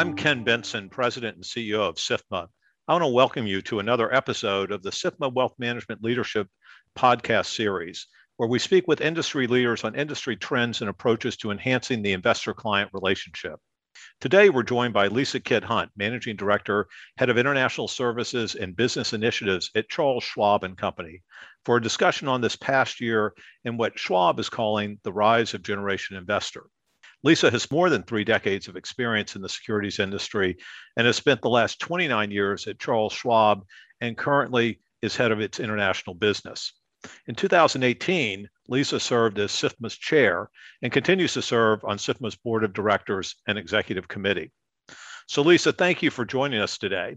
I'm Ken Bentsen, President and CEO of SIFMA. I want to welcome you to another episode of the SIFMA Wealth Management Leadership podcast series, where we speak with industry leaders on industry trends and approaches to enhancing the investor client relationship. Today, we're joined by Lisa Kidd Hunt, Managing Director, Head of International Services and Business Initiatives at Charles Schwab and Company, for a discussion on this past year and what Schwab is calling the rise of generation investor. Lisa has more than three decades of experience in the securities industry and has spent the last 29 years at Charles Schwab and currently is head of its international business. In 2018, Lisa served as SIFMA's chair and continues to serve on SIFMA's board of directors and executive committee. So, Lisa, thank you for joining us today.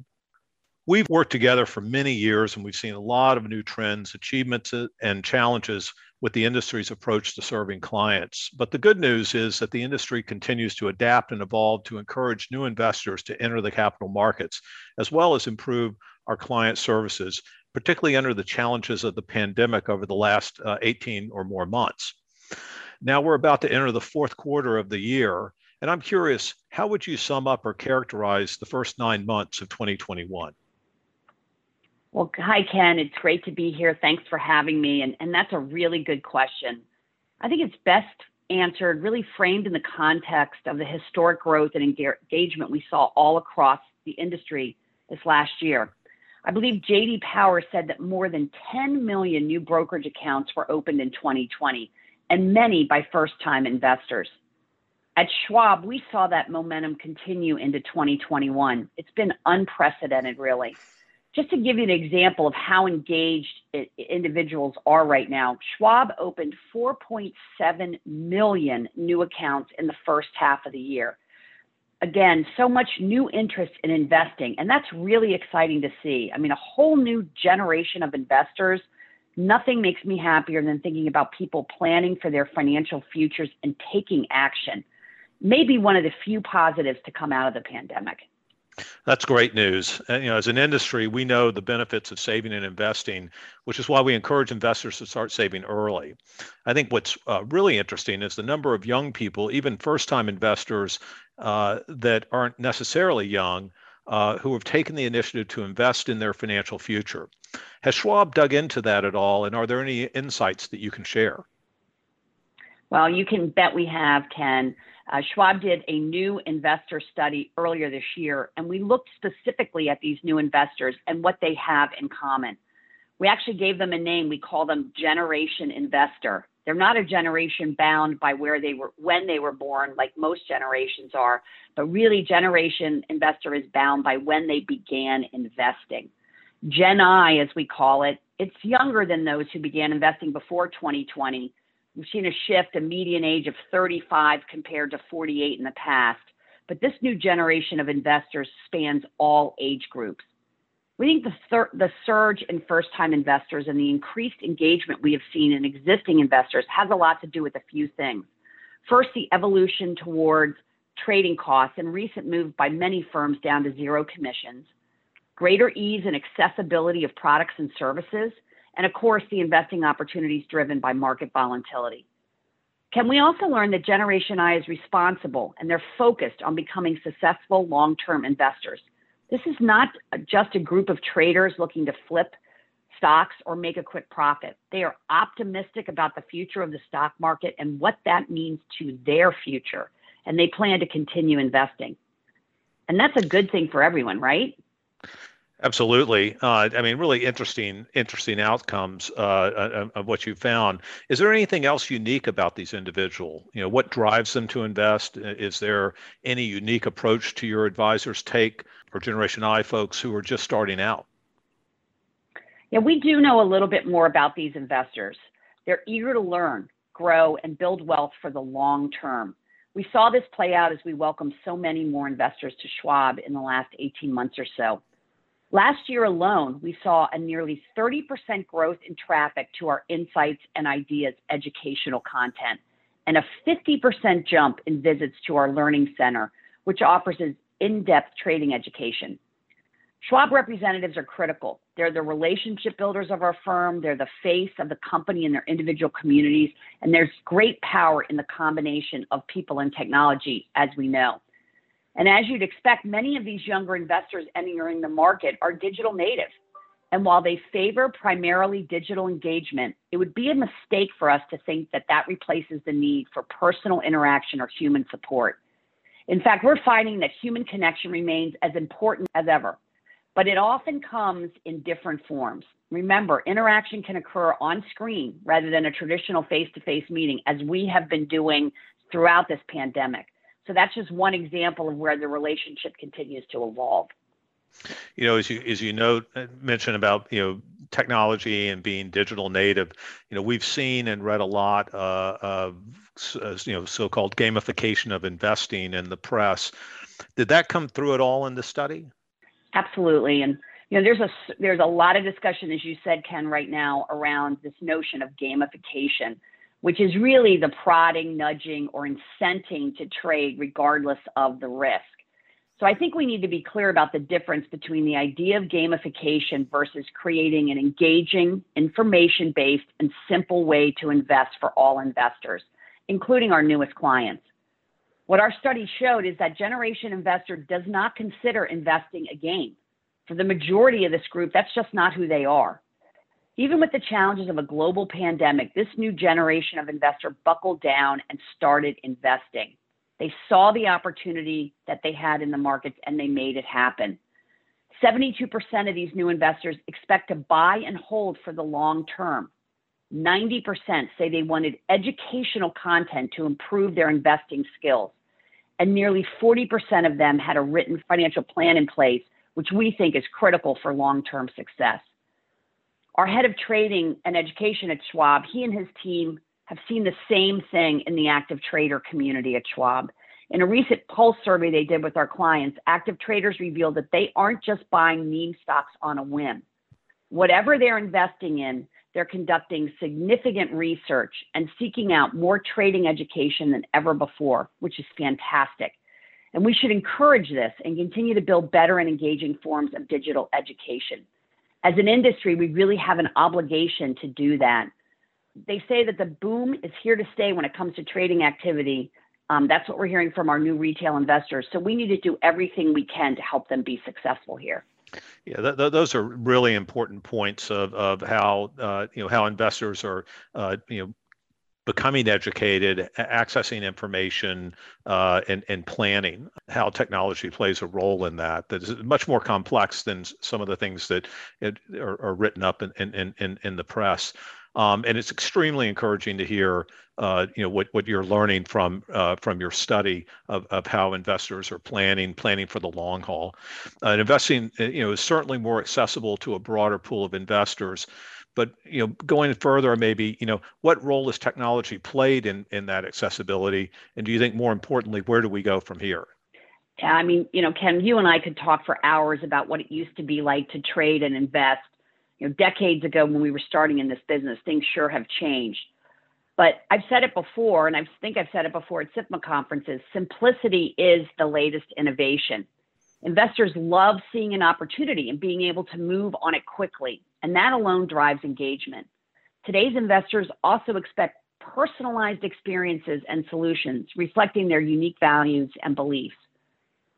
We've worked together for many years and we've seen a lot of new trends, achievements, and challenges with the industry's approach to serving clients. But the good news is that the industry continues to adapt and evolve to encourage new investors to enter the capital markets, as well as improve our client services, particularly under the challenges of the pandemic over the last uh, 18 or more months. Now we're about to enter the fourth quarter of the year, and I'm curious, how would you sum up or characterize the first nine months of 2021? Well, hi, Ken. It's great to be here. Thanks for having me. And, and that's a really good question. I think it's best answered, really framed in the context of the historic growth and engagement we saw all across the industry this last year. I believe JD Power said that more than 10 million new brokerage accounts were opened in 2020, and many by first time investors. At Schwab, we saw that momentum continue into 2021. It's been unprecedented, really just to give you an example of how engaged individuals are right now, Schwab opened 4.7 million new accounts in the first half of the year. Again, so much new interest in investing, and that's really exciting to see. I mean, a whole new generation of investors. Nothing makes me happier than thinking about people planning for their financial futures and taking action. Maybe one of the few positives to come out of the pandemic. That's great news. And, you know, as an industry, we know the benefits of saving and investing, which is why we encourage investors to start saving early. I think what's uh, really interesting is the number of young people, even first-time investors uh, that aren't necessarily young, uh, who have taken the initiative to invest in their financial future. Has Schwab dug into that at all, and are there any insights that you can share? Well, you can bet we have, Ken. Uh, Schwab did a new investor study earlier this year, and we looked specifically at these new investors and what they have in common. We actually gave them a name. We call them Generation Investor. They're not a generation bound by where they were when they were born, like most generations are, but really, Generation Investor is bound by when they began investing. Gen I, as we call it, it's younger than those who began investing before 2020 We've seen a shift, a median age of 35 compared to 48 in the past. But this new generation of investors spans all age groups. We think the, thir- the surge in first time investors and the increased engagement we have seen in existing investors has a lot to do with a few things. First, the evolution towards trading costs and recent move by many firms down to zero commissions, greater ease and accessibility of products and services, and of course, the investing opportunities driven by market volatility. Can we also learn that Generation I is responsible and they're focused on becoming successful long term investors? This is not just a group of traders looking to flip stocks or make a quick profit. They are optimistic about the future of the stock market and what that means to their future, and they plan to continue investing. And that's a good thing for everyone, right? Absolutely. Uh, I mean, really interesting, interesting outcomes uh, of what you found. Is there anything else unique about these individual? You know, what drives them to invest? Is there any unique approach to your advisors take for Generation I folks who are just starting out? Yeah, we do know a little bit more about these investors. They're eager to learn, grow, and build wealth for the long term. We saw this play out as we welcomed so many more investors to Schwab in the last 18 months or so. Last year alone, we saw a nearly 30% growth in traffic to our insights and ideas educational content and a 50% jump in visits to our learning center, which offers in-depth trading education. Schwab representatives are critical. They're the relationship builders of our firm. They're the face of the company in their individual communities. And there's great power in the combination of people and technology, as we know. And as you'd expect, many of these younger investors entering the market are digital native. And while they favor primarily digital engagement, it would be a mistake for us to think that that replaces the need for personal interaction or human support. In fact, we're finding that human connection remains as important as ever, but it often comes in different forms. Remember, interaction can occur on screen rather than a traditional face to face meeting, as we have been doing throughout this pandemic. So that's just one example of where the relationship continues to evolve you know, as you as you know, uh, mentioned about you know technology and being digital native, you know, we've seen and read a lot uh, of uh, you know so-called gamification of investing in the press. Did that come through at all in the study? Absolutely, and you know, there's a there's a lot of discussion, as you said, Ken, right now around this notion of gamification, which is really the prodding, nudging, or incenting to trade regardless of the risk. So I think we need to be clear about the difference between the idea of gamification versus creating an engaging, information based, and simple way to invest for all investors, including our newest clients. What our study showed is that Generation Investor does not consider investing a game. For the majority of this group, that's just not who they are. Even with the challenges of a global pandemic, this new generation of investor buckled down and started investing. They saw the opportunity that they had in the markets and they made it happen. 72% of these new investors expect to buy and hold for the long term. 90% say they wanted educational content to improve their investing skills. And nearly 40% of them had a written financial plan in place, which we think is critical for long term success. Our head of trading and education at Schwab, he and his team have seen the same thing in the active trader community at Schwab. In a recent pulse survey they did with our clients, active traders revealed that they aren't just buying meme stocks on a whim. Whatever they're investing in, they're conducting significant research and seeking out more trading education than ever before, which is fantastic. And we should encourage this and continue to build better and engaging forms of digital education. As an industry, we really have an obligation to do that they say that the boom is here to stay when it comes to trading activity. Um, that's what we're hearing from our new retail investors. So we need to do everything we can to help them be successful here. Yeah, th- th- those are really important points of, of how uh, you know how investors are uh, you know becoming educated, accessing information, uh, and, and planning, how technology plays a role in that. That is much more complex than some of the things that are, are, written up in, in, in, in the press. Um, and it's extremely encouraging to hear, uh, you know, what, what you're learning from uh, from your study of, of how investors are planning planning for the long haul. Uh, investing, uh, you know, is certainly more accessible to a broader pool of investors. But you know, going further, maybe you know, what role has technology played in in that accessibility? And do you think, more importantly, where do we go from here? Yeah, I mean, you know, Ken, you and I could talk for hours about what it used to be like to trade and invest you know, decades ago when we were starting in this business, things sure have changed. But I've said it before, and I think I've said it before at SIFMA conferences simplicity is the latest innovation. Investors love seeing an opportunity and being able to move on it quickly, and that alone drives engagement. Today's investors also expect personalized experiences and solutions reflecting their unique values and beliefs.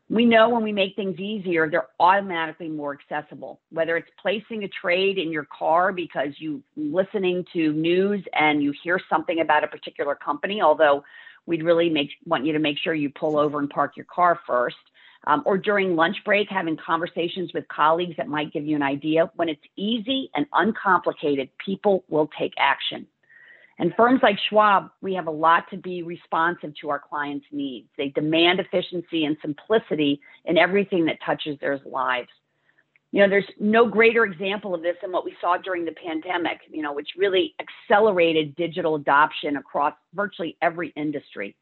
We know when we make things easier, they're automatically more accessible. Whether it's placing a trade in your car because you're listening to news and you hear something about a particular company, although we'd really make want you to make sure you pull over and park your car first. Um, or during lunch break, having conversations with colleagues that might give you an idea. When it's easy and uncomplicated, people will take action. And firms like Schwab, we have a lot to be responsive to our clients' needs. They demand efficiency and simplicity in everything that touches their lives. You know, there's no greater example of this than what we saw during the pandemic, you know, which really accelerated digital adoption across virtually every industry.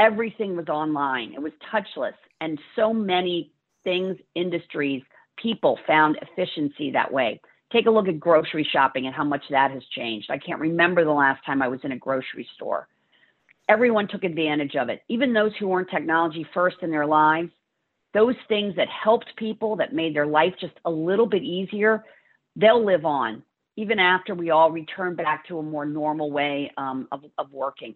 Everything was online, it was touchless, and so many things, industries, people found efficiency that way. Take a look at grocery shopping and how much that has changed. I can't remember the last time I was in a grocery store. Everyone took advantage of it, even those who weren't technology first in their lives. Those things that helped people, that made their life just a little bit easier, they'll live on even after we all return back to a more normal way um, of, of working.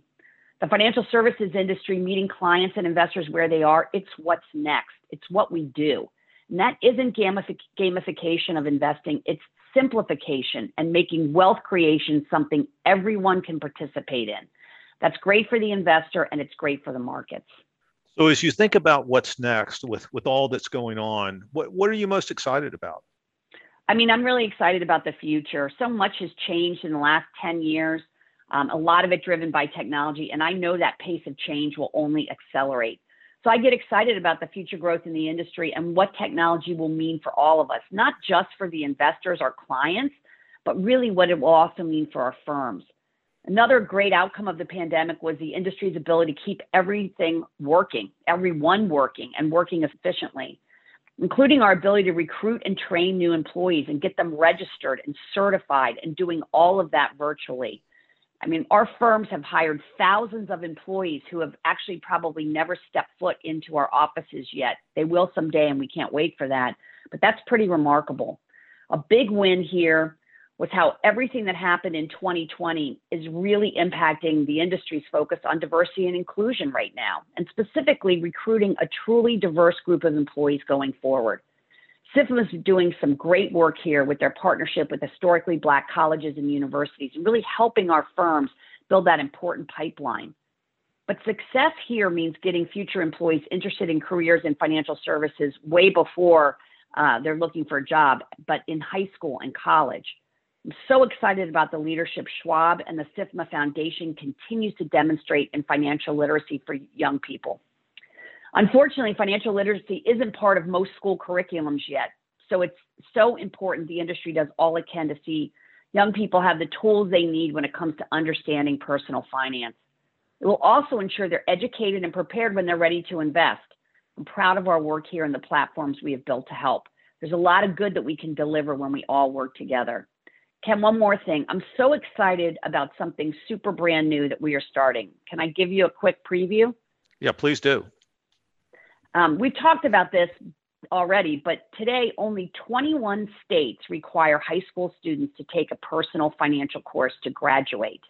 The financial services industry meeting clients and investors where they are, it's what's next. It's what we do. And that isn't gamification of investing, it's simplification and making wealth creation something everyone can participate in. That's great for the investor and it's great for the markets. So as you think about what's next with, with all that's going on, what, what are you most excited about? I mean, I'm really excited about the future. So much has changed in the last 10 years, um, a lot of it driven by technology. And I know that pace of change will only accelerate. So I get excited about the future growth in the industry and what technology will mean for all of us, not just for the investors, our clients, but really what it will also mean for our firms. Another great outcome of the pandemic was the industry's ability to keep everything working, everyone working and working efficiently, including our ability to recruit and train new employees and get them registered and certified and doing all of that virtually. I mean, our firms have hired thousands of employees who have actually probably never stepped foot into our offices yet. They will someday, and we can't wait for that. But that's pretty remarkable. A big win here was how everything that happened in 2020 is really impacting the industry's focus on diversity and inclusion right now, and specifically recruiting a truly diverse group of employees going forward. SIFMA is doing some great work here with their partnership with historically black colleges and universities and really helping our firms build that important pipeline. But success here means getting future employees interested in careers in financial services way before uh, they're looking for a job, but in high school and college. I'm so excited about the leadership Schwab and the SIFMA Foundation continues to demonstrate in financial literacy for young people. Unfortunately, financial literacy isn't part of most school curriculums yet. So it's so important the industry does all it can to see young people have the tools they need when it comes to understanding personal finance. It will also ensure they're educated and prepared when they're ready to invest. I'm proud of our work here and the platforms we have built to help. There's a lot of good that we can deliver when we all work together. Ken, one more thing. I'm so excited about something super brand new that we are starting. Can I give you a quick preview? Yeah, please do. Um, we've talked about this already, but today only 21 states require high school students to take a personal financial course to graduate.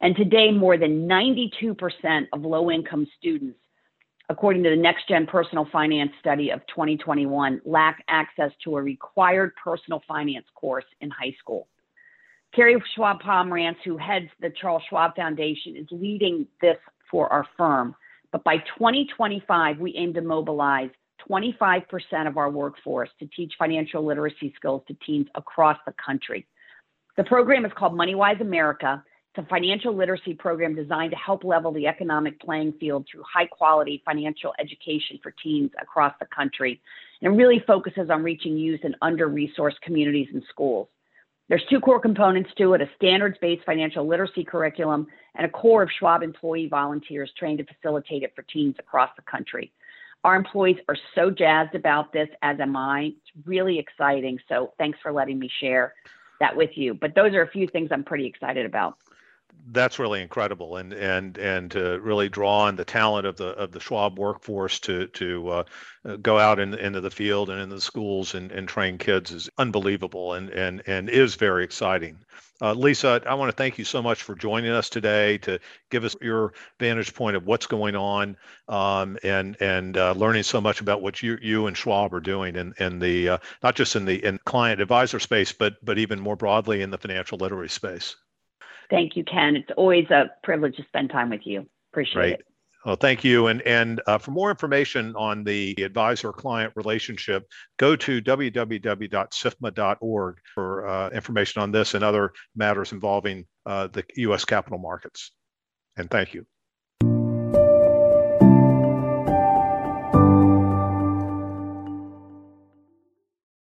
And today, more than 92% of low income students according to the Next Gen Personal Finance Study of 2021, lack access to a required personal finance course in high school. Carrie Schwab Pomerantz, who heads the Charles Schwab Foundation, is leading this for our firm. But by 2025, we aim to mobilize 25% of our workforce to teach financial literacy skills to teens across the country. The program is called MoneyWise America, it's a financial literacy program designed to help level the economic playing field through high quality financial education for teens across the country. And it really focuses on reaching youth in under resourced communities and schools. There's two core components to it a standards based financial literacy curriculum and a core of Schwab employee volunteers trained to facilitate it for teens across the country. Our employees are so jazzed about this, as am I. It's really exciting. So thanks for letting me share that with you. But those are a few things I'm pretty excited about that's really incredible, and and and to really draw on the talent of the of the Schwab workforce to to uh, go out in, into the field and in the schools and, and train kids is unbelievable, and and and is very exciting. Uh, Lisa, I want to thank you so much for joining us today to give us your vantage point of what's going on um, and and uh, learning so much about what you you and Schwab are doing in in the uh, not just in the in client advisor space, but but even more broadly in the financial literacy space. Thank you, Ken. It's always a privilege to spend time with you. Appreciate Great. it. Well, thank you. And and uh, for more information on the advisor-client relationship, go to www.sifma.org for uh, information on this and other matters involving uh, the U.S. capital markets. And thank you.